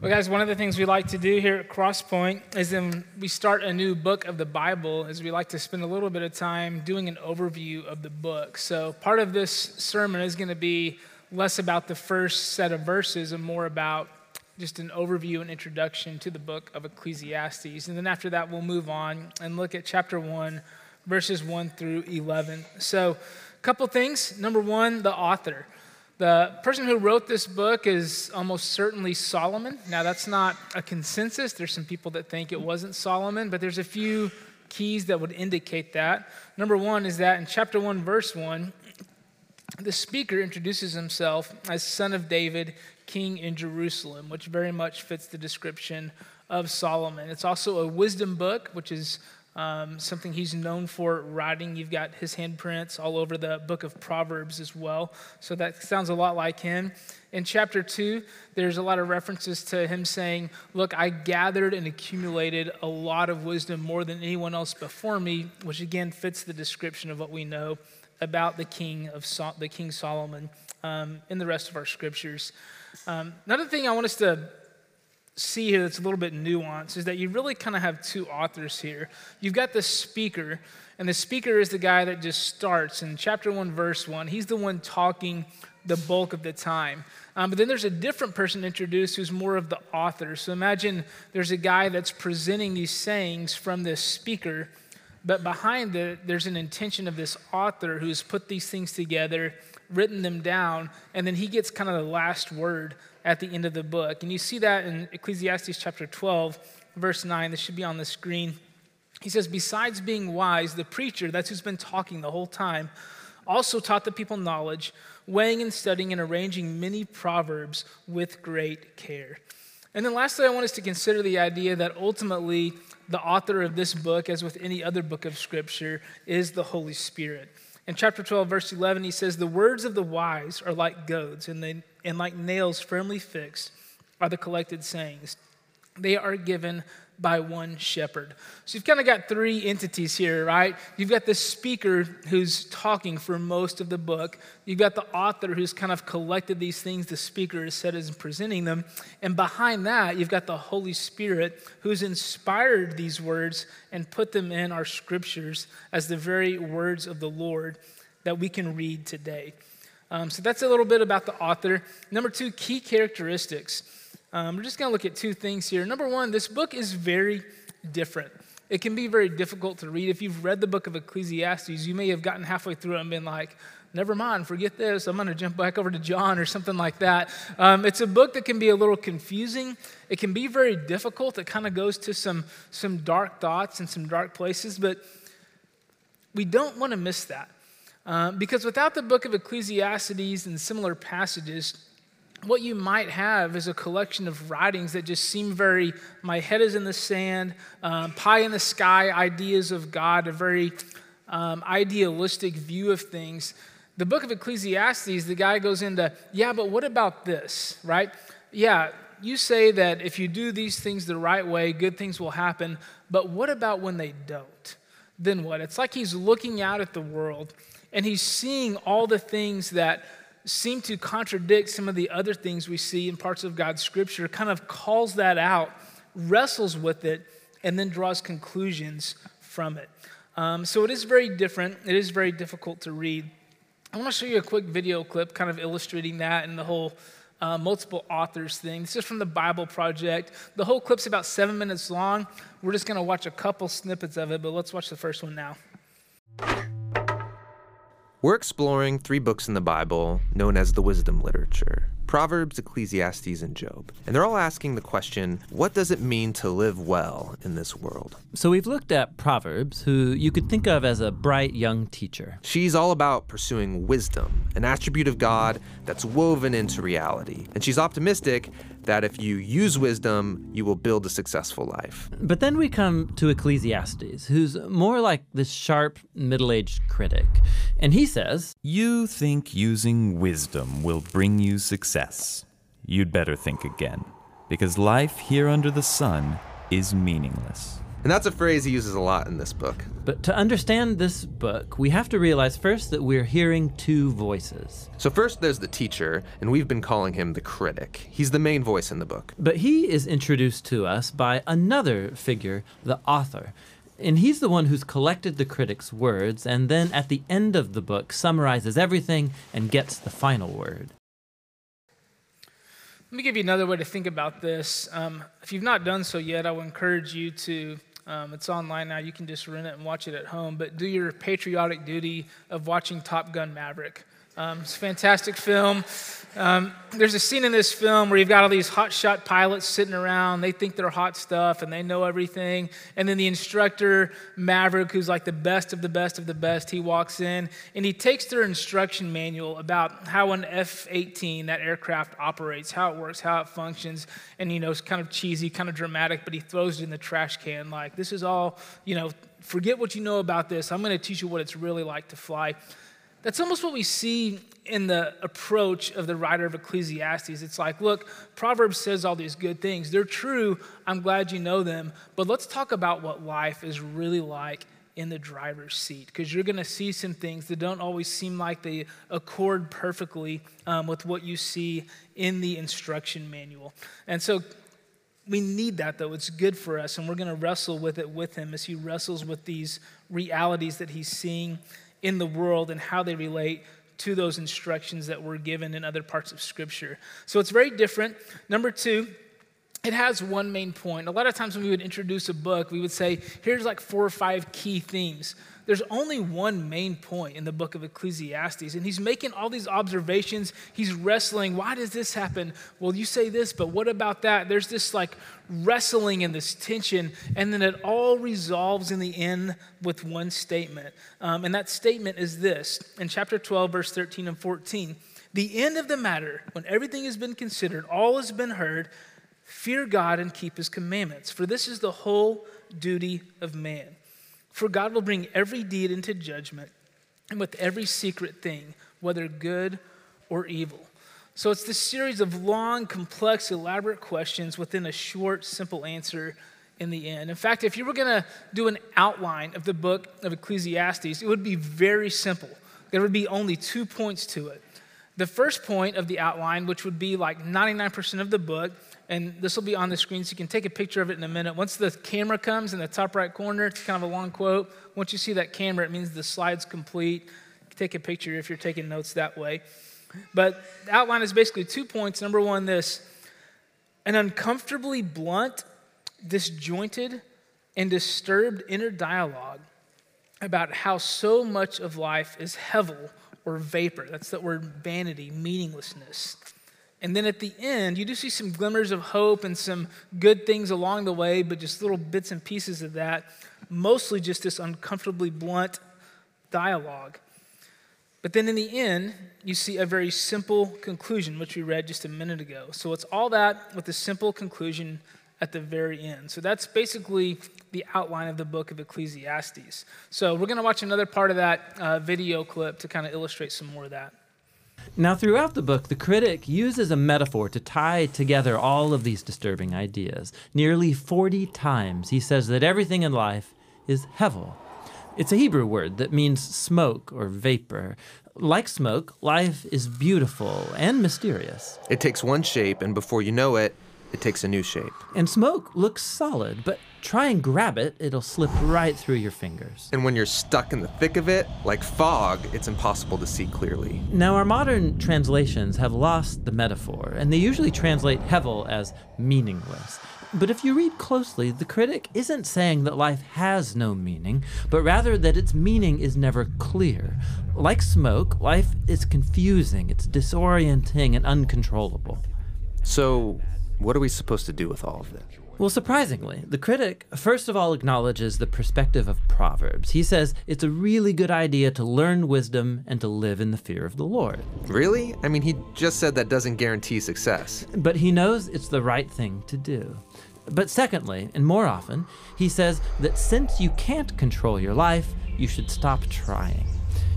Well, guys, one of the things we like to do here at Crosspoint is when we start a new book of the Bible, is we like to spend a little bit of time doing an overview of the book. So part of this sermon is going to be less about the first set of verses and more about just an overview and introduction to the book of Ecclesiastes. And then after that, we'll move on and look at chapter 1, verses 1 through 11. So, a couple things. Number one, the author. The person who wrote this book is almost certainly Solomon. Now, that's not a consensus. There's some people that think it wasn't Solomon, but there's a few keys that would indicate that. Number one is that in chapter 1, verse 1, the speaker introduces himself as son of David, king in Jerusalem, which very much fits the description of Solomon. It's also a wisdom book, which is um, something he's known for writing. You've got his handprints all over the book of Proverbs as well. So that sounds a lot like him. In chapter 2, there's a lot of references to him saying, Look, I gathered and accumulated a lot of wisdom more than anyone else before me, which again fits the description of what we know about the king of Sol- the King Solomon um, in the rest of our scriptures. Um, another thing I want us to see here that's a little bit nuanced is that you really kind of have two authors here. You've got the speaker, and the speaker is the guy that just starts in chapter 1, verse 1. He's the one talking the bulk of the time. Um, but then there's a different person introduced who's more of the author. So imagine there's a guy that's presenting these sayings from this speaker, but behind it, there's an intention of this author who's put these things together, written them down, and then he gets kind of the last word at the end of the book. And you see that in Ecclesiastes chapter 12, verse 9. This should be on the screen. He says, Besides being wise, the preacher, that's who's been talking the whole time, also taught the people knowledge, weighing and studying and arranging many proverbs with great care. And then lastly, I want us to consider the idea that ultimately the author of this book, as with any other book of Scripture, is the Holy Spirit. In chapter 12, verse 11, he says, The words of the wise are like goads, and, they, and like nails firmly fixed are the collected sayings. They are given by one shepherd. So you've kind of got three entities here, right? You've got the speaker who's talking for most of the book. You've got the author who's kind of collected these things the speaker has said is presenting them. And behind that, you've got the Holy Spirit who's inspired these words and put them in our scriptures as the very words of the Lord that we can read today. Um, so that's a little bit about the author. Number two, key characteristics. Um, we're just going to look at two things here. Number one, this book is very different. It can be very difficult to read. If you've read the book of Ecclesiastes, you may have gotten halfway through it and been like, never mind, forget this. I'm going to jump back over to John or something like that. Um, it's a book that can be a little confusing. It can be very difficult. It kind of goes to some, some dark thoughts and some dark places, but we don't want to miss that. Uh, because without the book of Ecclesiastes and similar passages, what you might have is a collection of writings that just seem very, my head is in the sand, um, pie in the sky ideas of God, a very um, idealistic view of things. The book of Ecclesiastes, the guy goes into, yeah, but what about this, right? Yeah, you say that if you do these things the right way, good things will happen, but what about when they don't? Then what? It's like he's looking out at the world and he's seeing all the things that seem to contradict some of the other things we see in parts of God's scripture, kind of calls that out, wrestles with it, and then draws conclusions from it. Um, so it is very different. It is very difficult to read. I want to show you a quick video clip kind of illustrating that and the whole uh, multiple authors thing. This is from the Bible Project. The whole clip's about seven minutes long. We're just going to watch a couple snippets of it, but let's watch the first one now. We're exploring three books in the Bible known as the wisdom literature Proverbs, Ecclesiastes, and Job. And they're all asking the question what does it mean to live well in this world? So we've looked at Proverbs, who you could think of as a bright young teacher. She's all about pursuing wisdom, an attribute of God that's woven into reality. And she's optimistic that if you use wisdom, you will build a successful life. But then we come to Ecclesiastes, who's more like this sharp, middle aged critic. And he says, You think using wisdom will bring you success. Yes, you'd better think again, because life here under the sun is meaningless. And that's a phrase he uses a lot in this book. But to understand this book, we have to realize first that we're hearing two voices. So, first there's the teacher, and we've been calling him the critic. He's the main voice in the book. But he is introduced to us by another figure, the author. And he's the one who's collected the critic's words and then at the end of the book summarizes everything and gets the final word. Let me give you another way to think about this. Um, if you've not done so yet, I would encourage you to. Um, it's online now. You can just rent it and watch it at home. But do your patriotic duty of watching Top Gun Maverick. Um, it's a fantastic film. Um, there's a scene in this film where you've got all these hotshot pilots sitting around. They think they're hot stuff and they know everything. And then the instructor, Maverick, who's like the best of the best of the best, he walks in and he takes their instruction manual about how an F 18, that aircraft, operates, how it works, how it functions. And, you know, it's kind of cheesy, kind of dramatic, but he throws it in the trash can like, this is all, you know, forget what you know about this. I'm going to teach you what it's really like to fly. That's almost what we see in the approach of the writer of Ecclesiastes. It's like, look, Proverbs says all these good things. They're true. I'm glad you know them. But let's talk about what life is really like in the driver's seat because you're going to see some things that don't always seem like they accord perfectly um, with what you see in the instruction manual. And so we need that though. It's good for us, and we're going to wrestle with it with him as he wrestles with these realities that he's seeing in the world and how they relate to those instructions that were given in other parts of Scripture. So it's very different. Number two, it has one main point. A lot of times when we would introduce a book, we would say, here's like four or five key themes. There's only one main point in the book of Ecclesiastes, and he's making all these observations. He's wrestling. Why does this happen? Well, you say this, but what about that? There's this like wrestling and this tension, and then it all resolves in the end with one statement. Um, and that statement is this in chapter 12, verse 13 and 14. The end of the matter, when everything has been considered, all has been heard, fear God and keep his commandments, for this is the whole duty of man. For God will bring every deed into judgment, and with every secret thing, whether good or evil. So it's this series of long, complex, elaborate questions within a short, simple answer in the end. In fact, if you were going to do an outline of the book of Ecclesiastes, it would be very simple. There would be only two points to it. The first point of the outline, which would be like 99% of the book, and this will be on the screen so you can take a picture of it in a minute. Once the camera comes in the top right corner, it's kind of a long quote. Once you see that camera, it means the slide's complete. Take a picture if you're taking notes that way. But the outline is basically two points. Number one, this an uncomfortably blunt, disjointed, and disturbed inner dialogue about how so much of life is hevel or vapor. That's that word vanity, meaninglessness. And then at the end, you do see some glimmers of hope and some good things along the way, but just little bits and pieces of that. Mostly just this uncomfortably blunt dialogue. But then in the end, you see a very simple conclusion, which we read just a minute ago. So it's all that with a simple conclusion at the very end. So that's basically the outline of the book of Ecclesiastes. So we're going to watch another part of that uh, video clip to kind of illustrate some more of that. Now, throughout the book, the critic uses a metaphor to tie together all of these disturbing ideas. Nearly 40 times he says that everything in life is hevel. It's a Hebrew word that means smoke or vapor. Like smoke, life is beautiful and mysterious. It takes one shape, and before you know it, it takes a new shape. And smoke looks solid, but try and grab it, it'll slip right through your fingers. And when you're stuck in the thick of it, like fog, it's impossible to see clearly. Now, our modern translations have lost the metaphor, and they usually translate hevel as meaningless. But if you read closely, the critic isn't saying that life has no meaning, but rather that its meaning is never clear. Like smoke, life is confusing, it's disorienting and uncontrollable. So, what are we supposed to do with all of this? Well, surprisingly, the critic first of all acknowledges the perspective of Proverbs. He says it's a really good idea to learn wisdom and to live in the fear of the Lord. Really? I mean, he just said that doesn't guarantee success. But he knows it's the right thing to do. But secondly, and more often, he says that since you can't control your life, you should stop trying.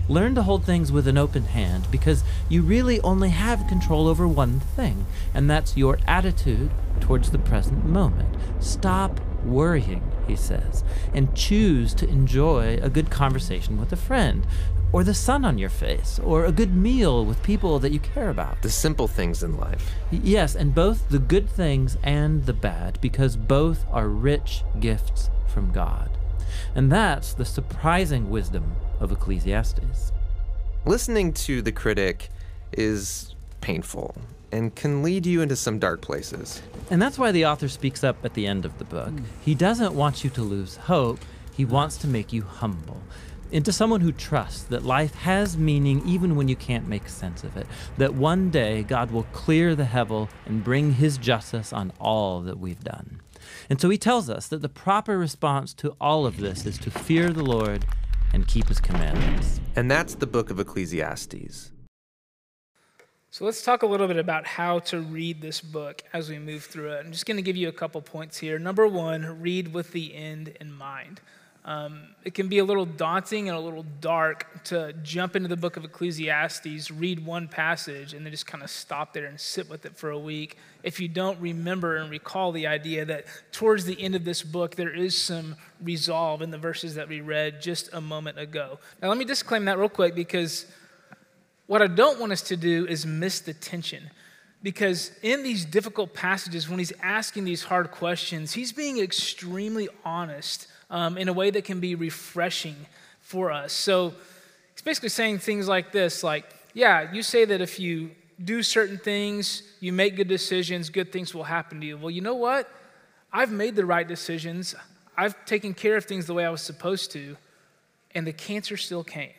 Learn to hold things with an open hand because you really only have control over one thing, and that's your attitude towards the present moment. Stop worrying, he says, and choose to enjoy a good conversation with a friend, or the sun on your face, or a good meal with people that you care about. The simple things in life. Yes, and both the good things and the bad, because both are rich gifts from God. And that's the surprising wisdom of Ecclesiastes. Listening to the critic is painful and can lead you into some dark places. And that's why the author speaks up at the end of the book. He doesn't want you to lose hope, he wants to make you humble into someone who trusts that life has meaning even when you can't make sense of it. That one day God will clear the hevel and bring his justice on all that we've done. And so he tells us that the proper response to all of this is to fear the Lord and keep his commandments. And that's the book of Ecclesiastes. So let's talk a little bit about how to read this book as we move through it. I'm just going to give you a couple points here. Number one, read with the end in mind. Um, it can be a little daunting and a little dark to jump into the book of Ecclesiastes, read one passage, and then just kind of stop there and sit with it for a week. If you don't remember and recall the idea that towards the end of this book, there is some resolve in the verses that we read just a moment ago. Now, let me disclaim that real quick because what I don't want us to do is miss the tension. Because in these difficult passages, when he's asking these hard questions, he's being extremely honest um, in a way that can be refreshing for us. So he's basically saying things like this like, yeah, you say that if you do certain things, you make good decisions, good things will happen to you. Well, you know what? I've made the right decisions. I've taken care of things the way I was supposed to, and the cancer still came.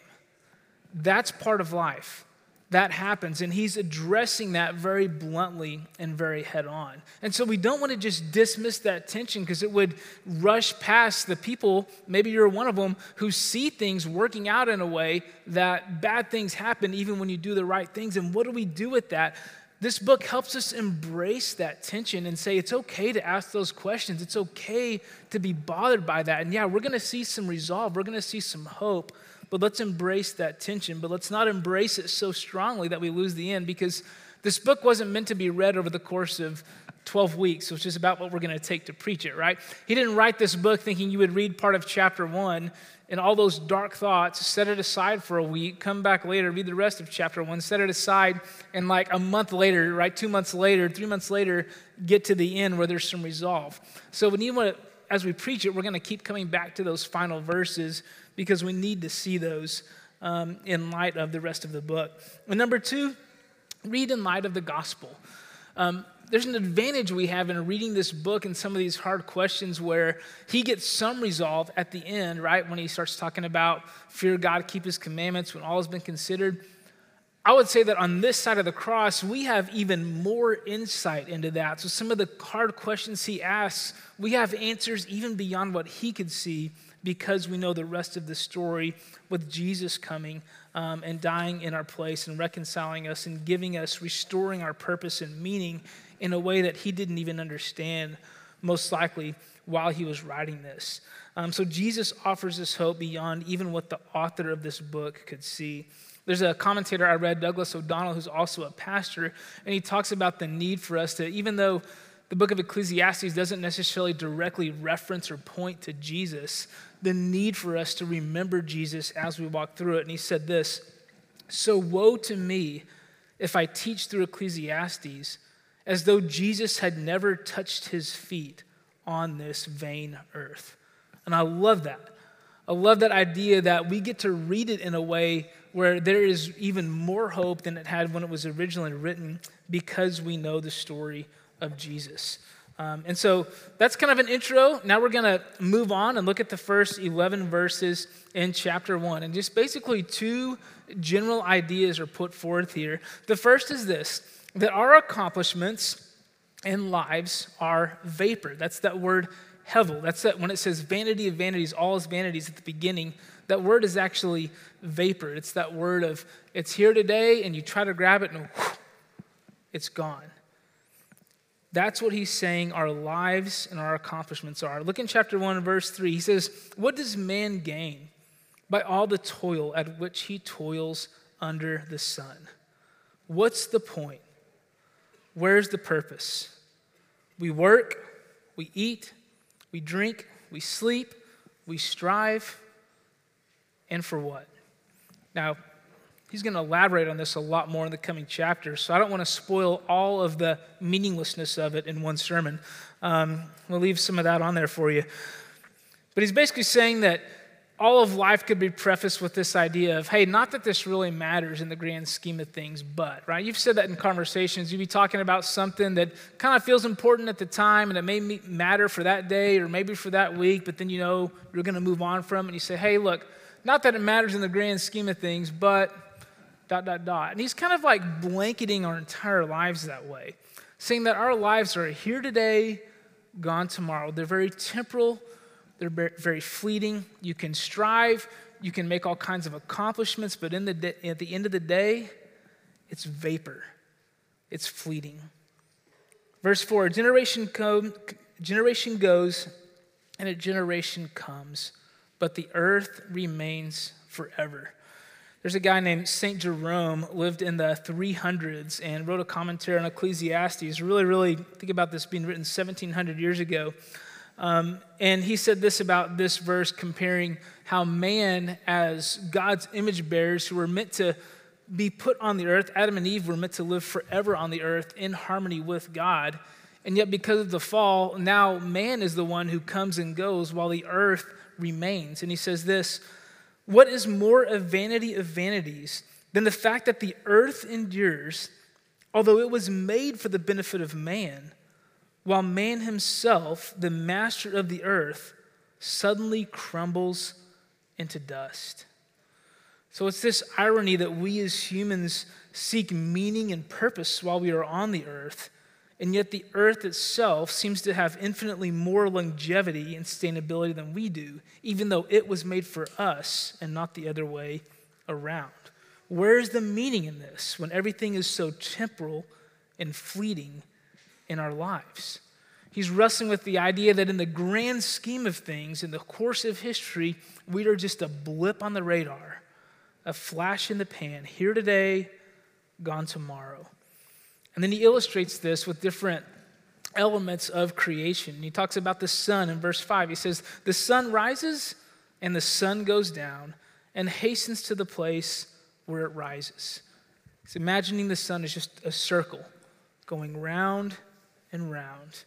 That's part of life that happens. And he's addressing that very bluntly and very head on. And so we don't want to just dismiss that tension because it would rush past the people, maybe you're one of them, who see things working out in a way that bad things happen even when you do the right things. And what do we do with that? This book helps us embrace that tension and say it's okay to ask those questions. It's okay to be bothered by that. And yeah, we're going to see some resolve, we're going to see some hope but let's embrace that tension. But let's not embrace it so strongly that we lose the end because this book wasn't meant to be read over the course of 12 weeks, which is about what we're going to take to preach it, right? He didn't write this book thinking you would read part of chapter one and all those dark thoughts, set it aside for a week, come back later, read the rest of chapter one, set it aside, and like a month later, right, two months later, three months later, get to the end where there's some resolve. So when you want to, as we preach it, we're going to keep coming back to those final verses because we need to see those um, in light of the rest of the book. And number two, read in light of the gospel. Um, there's an advantage we have in reading this book and some of these hard questions where he gets some resolve at the end, right? When he starts talking about fear God, keep his commandments, when all has been considered. I would say that on this side of the cross, we have even more insight into that. So, some of the hard questions he asks, we have answers even beyond what he could see because we know the rest of the story with Jesus coming um, and dying in our place and reconciling us and giving us, restoring our purpose and meaning in a way that he didn't even understand, most likely, while he was writing this. Um, so Jesus offers us hope beyond even what the author of this book could see. There's a commentator I read, Douglas O'Donnell, who's also a pastor, and he talks about the need for us to, even though the book of Ecclesiastes doesn't necessarily directly reference or point to Jesus, the need for us to remember Jesus as we walk through it. And he said this So woe to me if I teach through Ecclesiastes as though Jesus had never touched his feet on this vain earth. And I love that. I love that idea that we get to read it in a way where there is even more hope than it had when it was originally written because we know the story of Jesus. Um, and so that's kind of an intro. Now we're going to move on and look at the first 11 verses in chapter 1. And just basically two general ideas are put forth here. The first is this that our accomplishments and lives are vapor. That's that word hevel. That's that when it says vanity of vanities, all is vanities at the beginning. That word is actually vapor. It's that word of it's here today and you try to grab it and whoosh, it's gone. That's what he's saying our lives and our accomplishments are. Look in chapter 1, verse 3. He says, What does man gain by all the toil at which he toils under the sun? What's the point? Where's the purpose? We work, we eat, We drink, we sleep, we strive, and for what? Now, he's going to elaborate on this a lot more in the coming chapters, so I don't want to spoil all of the meaninglessness of it in one sermon. Um, we'll leave some of that on there for you. But he's basically saying that all of life could be prefaced with this idea of, hey, not that this really matters in the grand scheme of things, but, right? You've said that in conversations. You'd be talking about something that kind of feels important at the time and it may matter for that day or maybe for that week, but then you know you're going to move on from it and you say, hey, look, not that it matters in the grand scheme of things, but dot, dot, dot. And he's kind of like blanketing our entire lives that way, saying that our lives are here today, gone tomorrow. They're very temporal they're very fleeting. You can strive, you can make all kinds of accomplishments, but in the de- at the end of the day, it's vapor, it's fleeting. Verse 4 generation, co- generation goes and a generation comes, but the earth remains forever. There's a guy named St. Jerome, lived in the 300s and wrote a commentary on Ecclesiastes. Really, really think about this being written 1700 years ago. Um, and he said this about this verse, comparing how man, as God's image bearers who were meant to be put on the earth, Adam and Eve were meant to live forever on the earth in harmony with God. And yet, because of the fall, now man is the one who comes and goes while the earth remains. And he says this What is more a vanity of vanities than the fact that the earth endures, although it was made for the benefit of man? while man himself, the master of the earth, suddenly crumbles into dust. So it's this irony that we as humans seek meaning and purpose while we are on the earth, and yet the earth itself seems to have infinitely more longevity and sustainability than we do, even though it was made for us and not the other way around. Where's the meaning in this when everything is so temporal and fleeting in our lives. He's wrestling with the idea that in the grand scheme of things, in the course of history, we are just a blip on the radar, a flash in the pan, here today, gone tomorrow. And then he illustrates this with different elements of creation. He talks about the sun in verse 5. He says, The sun rises and the sun goes down and hastens to the place where it rises. He's imagining the sun is just a circle going round and round.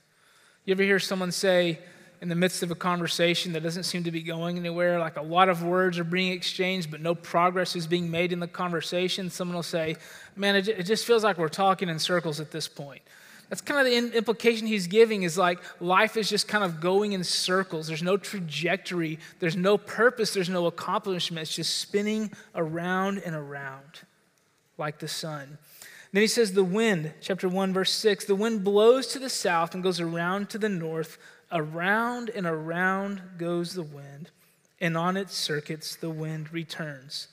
You ever hear someone say, in the midst of a conversation that doesn't seem to be going anywhere, like a lot of words are being exchanged, but no progress is being made in the conversation, someone will say, Man, it just feels like we're talking in circles at this point. That's kind of the implication he's giving is like life is just kind of going in circles. There's no trajectory, there's no purpose, there's no accomplishment. It's just spinning around and around like the sun. Then he says, The wind, chapter 1, verse 6, the wind blows to the south and goes around to the north. Around and around goes the wind, and on its circuits the wind returns.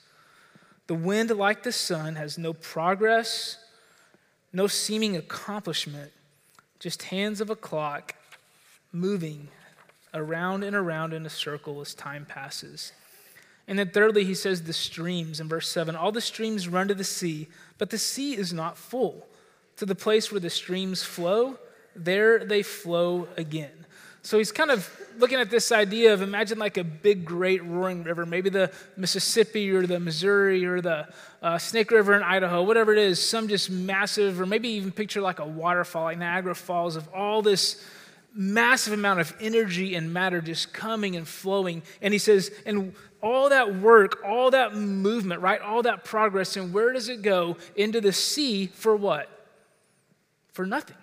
The wind, like the sun, has no progress, no seeming accomplishment, just hands of a clock moving around and around in a circle as time passes. And then, thirdly, he says the streams in verse 7 all the streams run to the sea, but the sea is not full. To the place where the streams flow, there they flow again. So he's kind of looking at this idea of imagine like a big, great roaring river, maybe the Mississippi or the Missouri or the uh, Snake River in Idaho, whatever it is, some just massive, or maybe even picture like a waterfall, like Niagara Falls, of all this massive amount of energy and matter just coming and flowing. And he says, and all that work, all that movement, right? All that progress, and where does it go? Into the sea for what? For nothing.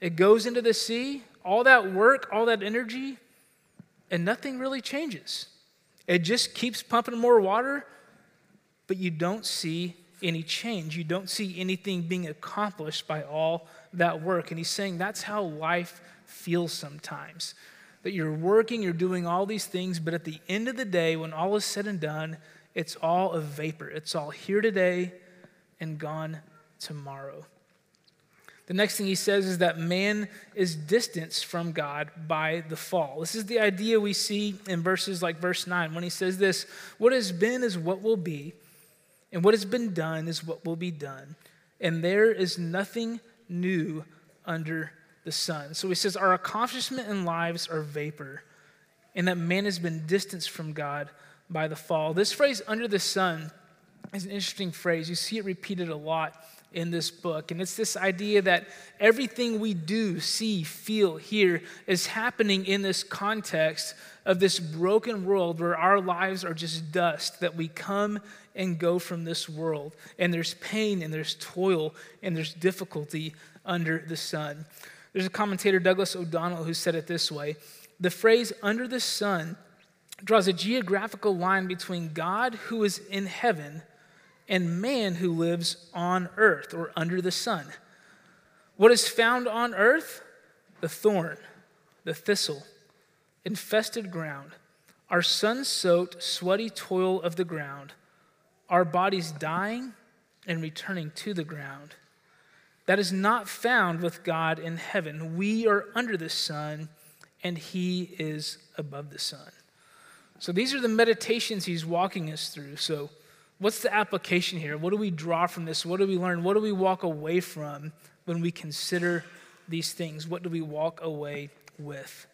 It goes into the sea, all that work, all that energy, and nothing really changes. It just keeps pumping more water, but you don't see any change. You don't see anything being accomplished by all that work. And he's saying that's how life feels sometimes. That you're working, you're doing all these things, but at the end of the day, when all is said and done, it's all a vapor. It's all here today and gone tomorrow. The next thing he says is that man is distanced from God by the fall. This is the idea we see in verses like verse 9 when he says this What has been is what will be, and what has been done is what will be done. And there is nothing new under the sun. So he says, Our accomplishment and lives are vapor, and that man has been distanced from God by the fall. This phrase, under the sun, is an interesting phrase. You see it repeated a lot in this book. And it's this idea that everything we do, see, feel, hear is happening in this context of this broken world where our lives are just dust, that we come and go from this world. And there's pain and there's toil and there's difficulty under the sun. There's a commentator, Douglas O'Donnell, who said it this way The phrase under the sun draws a geographical line between God who is in heaven and man who lives on earth or under the sun. What is found on earth? The thorn, the thistle, infested ground, our sun soaked, sweaty toil of the ground, our bodies dying and returning to the ground. That is not found with God in heaven. We are under the sun, and He is above the sun. So these are the meditations He's walking us through. So, what's the application here? What do we draw from this? What do we learn? What do we walk away from when we consider these things? What do we walk away with?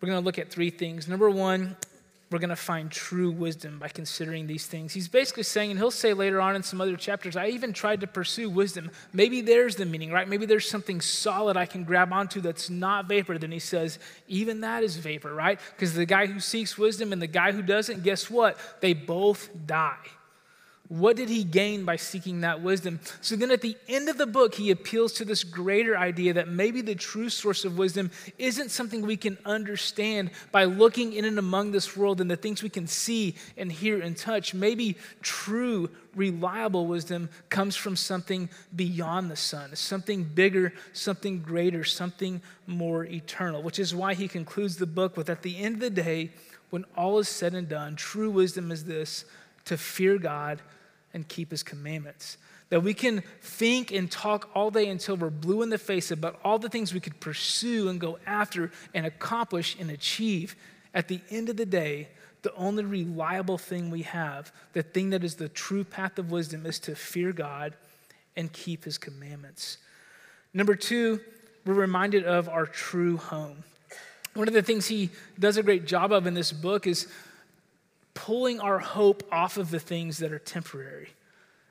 We're going to look at three things. Number one, we're going to find true wisdom by considering these things. He's basically saying, and he'll say later on in some other chapters, I even tried to pursue wisdom. Maybe there's the meaning, right? Maybe there's something solid I can grab onto that's not vapor. Then he says, even that is vapor, right? Because the guy who seeks wisdom and the guy who doesn't, guess what? They both die. What did he gain by seeking that wisdom? So then at the end of the book, he appeals to this greater idea that maybe the true source of wisdom isn't something we can understand by looking in and among this world and the things we can see and hear and touch. Maybe true, reliable wisdom comes from something beyond the sun, something bigger, something greater, something more eternal, which is why he concludes the book with at the end of the day, when all is said and done, true wisdom is this to fear God and keep his commandments. That we can think and talk all day until we're blue in the face about all the things we could pursue and go after and accomplish and achieve. At the end of the day, the only reliable thing we have, the thing that is the true path of wisdom, is to fear God and keep his commandments. Number two, we're reminded of our true home. One of the things he does a great job of in this book is pulling our hope off of the things that are temporary.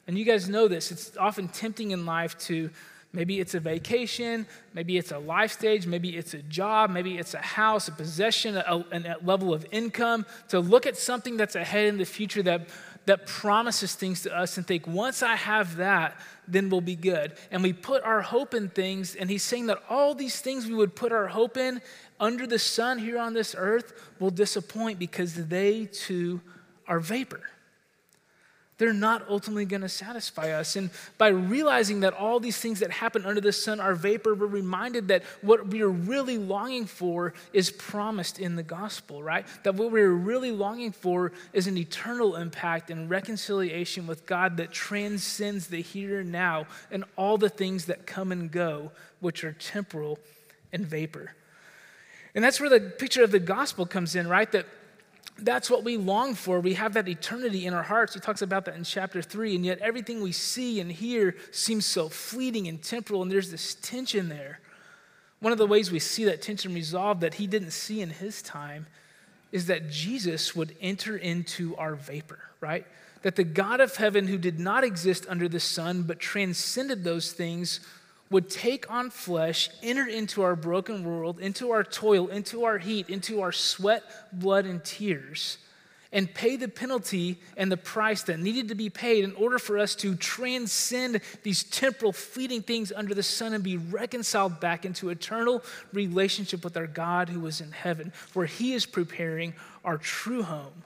And you guys know this. It's often tempting in life to maybe it's a vacation, maybe it's a life stage, maybe it's a job, maybe it's a house, a possession, a, a level of income, to look at something that's ahead in the future that, that promises things to us and think, once I have that, then we'll be good. And we put our hope in things, and he's saying that all these things we would put our hope in under the sun here on this earth will disappoint because they too are vapor. They're not ultimately going to satisfy us. And by realizing that all these things that happen under the sun are vapor, we're reminded that what we are really longing for is promised in the gospel, right? That what we're really longing for is an eternal impact and reconciliation with God that transcends the here and now and all the things that come and go, which are temporal and vapor. And that's where the picture of the gospel comes in, right? That that's what we long for. We have that eternity in our hearts. He talks about that in chapter three, and yet everything we see and hear seems so fleeting and temporal, and there's this tension there. One of the ways we see that tension resolved that he didn't see in his time is that Jesus would enter into our vapor, right? That the God of heaven, who did not exist under the sun but transcended those things, would take on flesh, enter into our broken world, into our toil, into our heat, into our sweat, blood, and tears, and pay the penalty and the price that needed to be paid in order for us to transcend these temporal, fleeting things under the sun and be reconciled back into eternal relationship with our God who is in heaven, where He is preparing our true home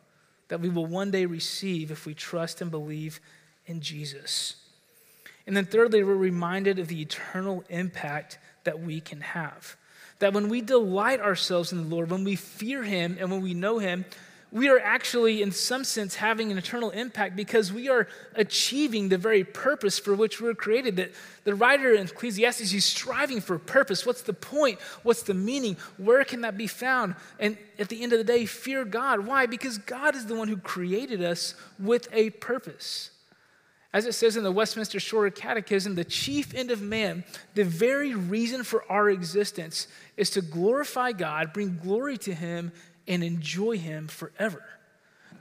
that we will one day receive if we trust and believe in Jesus. And then, thirdly, we're reminded of the eternal impact that we can have. That when we delight ourselves in the Lord, when we fear Him and when we know Him, we are actually, in some sense, having an eternal impact because we are achieving the very purpose for which we were created. That the writer in Ecclesiastes, is striving for purpose. What's the point? What's the meaning? Where can that be found? And at the end of the day, fear God. Why? Because God is the one who created us with a purpose. As it says in the Westminster Shorter Catechism, the chief end of man, the very reason for our existence, is to glorify God, bring glory to Him, and enjoy Him forever.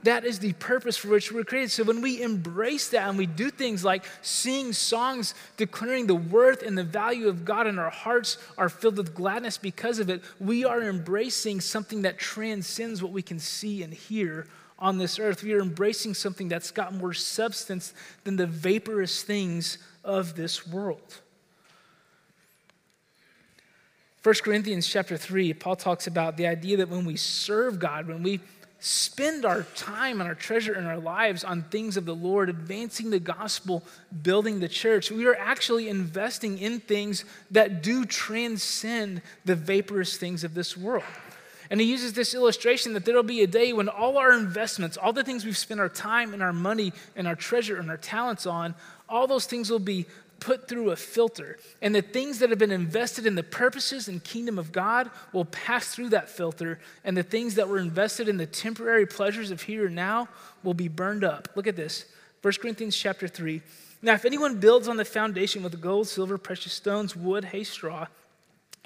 That is the purpose for which we're created. So when we embrace that and we do things like sing songs declaring the worth and the value of God, and our hearts are filled with gladness because of it, we are embracing something that transcends what we can see and hear on this earth. We are embracing something that's got more substance than the vaporous things of this world. 1 Corinthians chapter 3, Paul talks about the idea that when we serve God, when we spend our time and our treasure and our lives on things of the Lord, advancing the gospel, building the church, we are actually investing in things that do transcend the vaporous things of this world. And he uses this illustration that there'll be a day when all our investments, all the things we've spent our time and our money and our treasure and our talents on, all those things will be put through a filter. And the things that have been invested in the purposes and kingdom of God will pass through that filter. And the things that were invested in the temporary pleasures of here and now will be burned up. Look at this 1 Corinthians chapter 3. Now, if anyone builds on the foundation with gold, silver, precious stones, wood, hay, straw,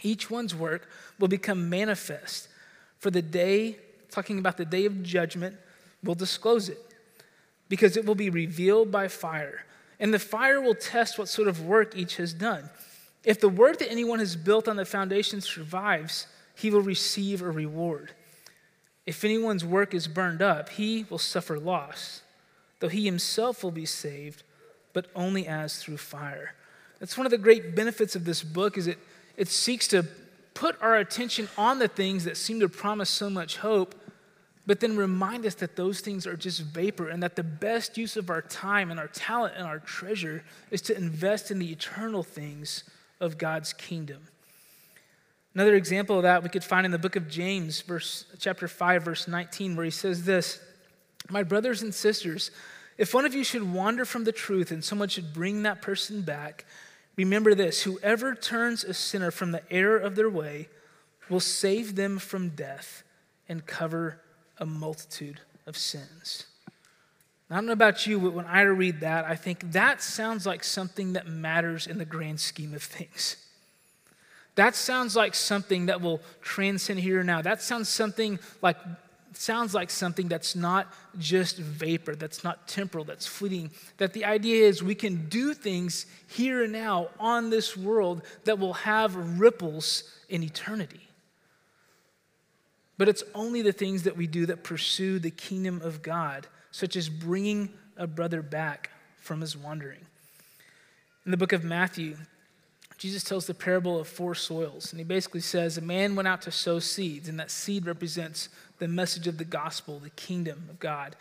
each one's work will become manifest for the day, talking about the day of judgment, will disclose it because it will be revealed by fire. And the fire will test what sort of work each has done. If the work that anyone has built on the foundation survives, he will receive a reward. If anyone's work is burned up, he will suffer loss, though he himself will be saved, but only as through fire. That's one of the great benefits of this book is it, it seeks to put our attention on the things that seem to promise so much hope, but then remind us that those things are just vapor and that the best use of our time and our talent and our treasure is to invest in the eternal things of God's kingdom. Another example of that we could find in the book of James, verse, chapter 5, verse 19, where he says this My brothers and sisters, if one of you should wander from the truth and someone should bring that person back, Remember this whoever turns a sinner from the error of their way will save them from death and cover a multitude of sins. I don't know about you, but when I read that, I think that sounds like something that matters in the grand scheme of things. That sounds like something that will transcend here and now. That sounds something like sounds like something that's not just vapor, that's not temporal, that's fleeting. That the idea is we can do things here and now on this world that will have ripples in eternity. But it's only the things that we do that pursue the kingdom of God, such as bringing a brother back from his wandering. In the book of Matthew, Jesus tells the parable of four soils, and he basically says a man went out to sow seeds, and that seed represents the message of the gospel, the kingdom of God.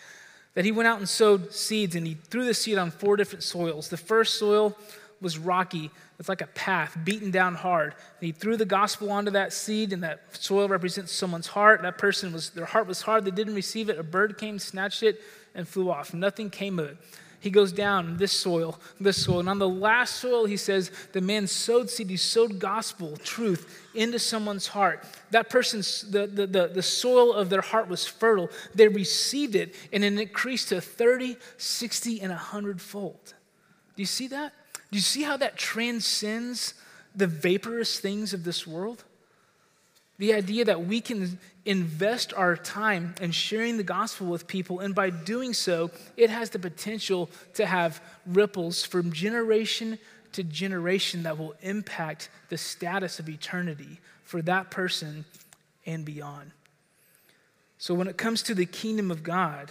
That he went out and sowed seeds, and he threw the seed on four different soils. The first soil was rocky, it's like a path, beaten down hard. And he threw the gospel onto that seed, and that soil represents someone's heart. That person was, their heart was hard, they didn't receive it. A bird came, snatched it, and flew off. Nothing came of it he goes down this soil, this soil. And on the last soil, he says, the man sowed seed, he sowed gospel, truth into someone's heart. That person's, the, the, the, the soil of their heart was fertile. They received it, and it increased to 30, 60, and 100 fold. Do you see that? Do you see how that transcends the vaporous things of this world? The idea that we can invest our time in sharing the gospel with people, and by doing so, it has the potential to have ripples from generation to generation that will impact the status of eternity for that person and beyond. So, when it comes to the kingdom of God,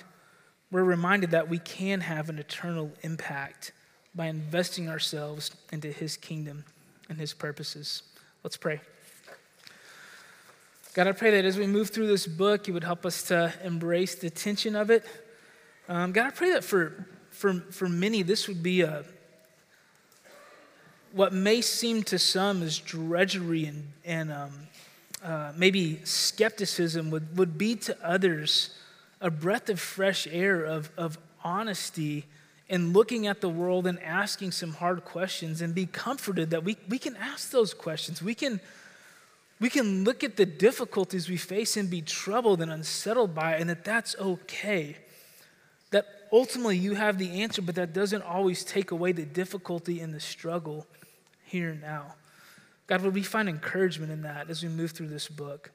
we're reminded that we can have an eternal impact by investing ourselves into his kingdom and his purposes. Let's pray. God, I pray that as we move through this book, you would help us to embrace the tension of it. Um, God, I pray that for, for, for many, this would be a, what may seem to some as drudgery and, and um, uh, maybe skepticism would, would be to others a breath of fresh air of, of honesty and looking at the world and asking some hard questions and be comforted that we, we can ask those questions. We can we can look at the difficulties we face and be troubled and unsettled by and that that's okay. That ultimately you have the answer, but that doesn't always take away the difficulty and the struggle here and now. God, would we find encouragement in that as we move through this book?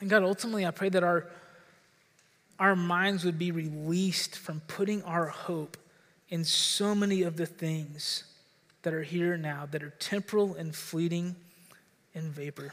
And God, ultimately, I pray that our, our minds would be released from putting our hope in so many of the things that are here now that are temporal and fleeting and vapor.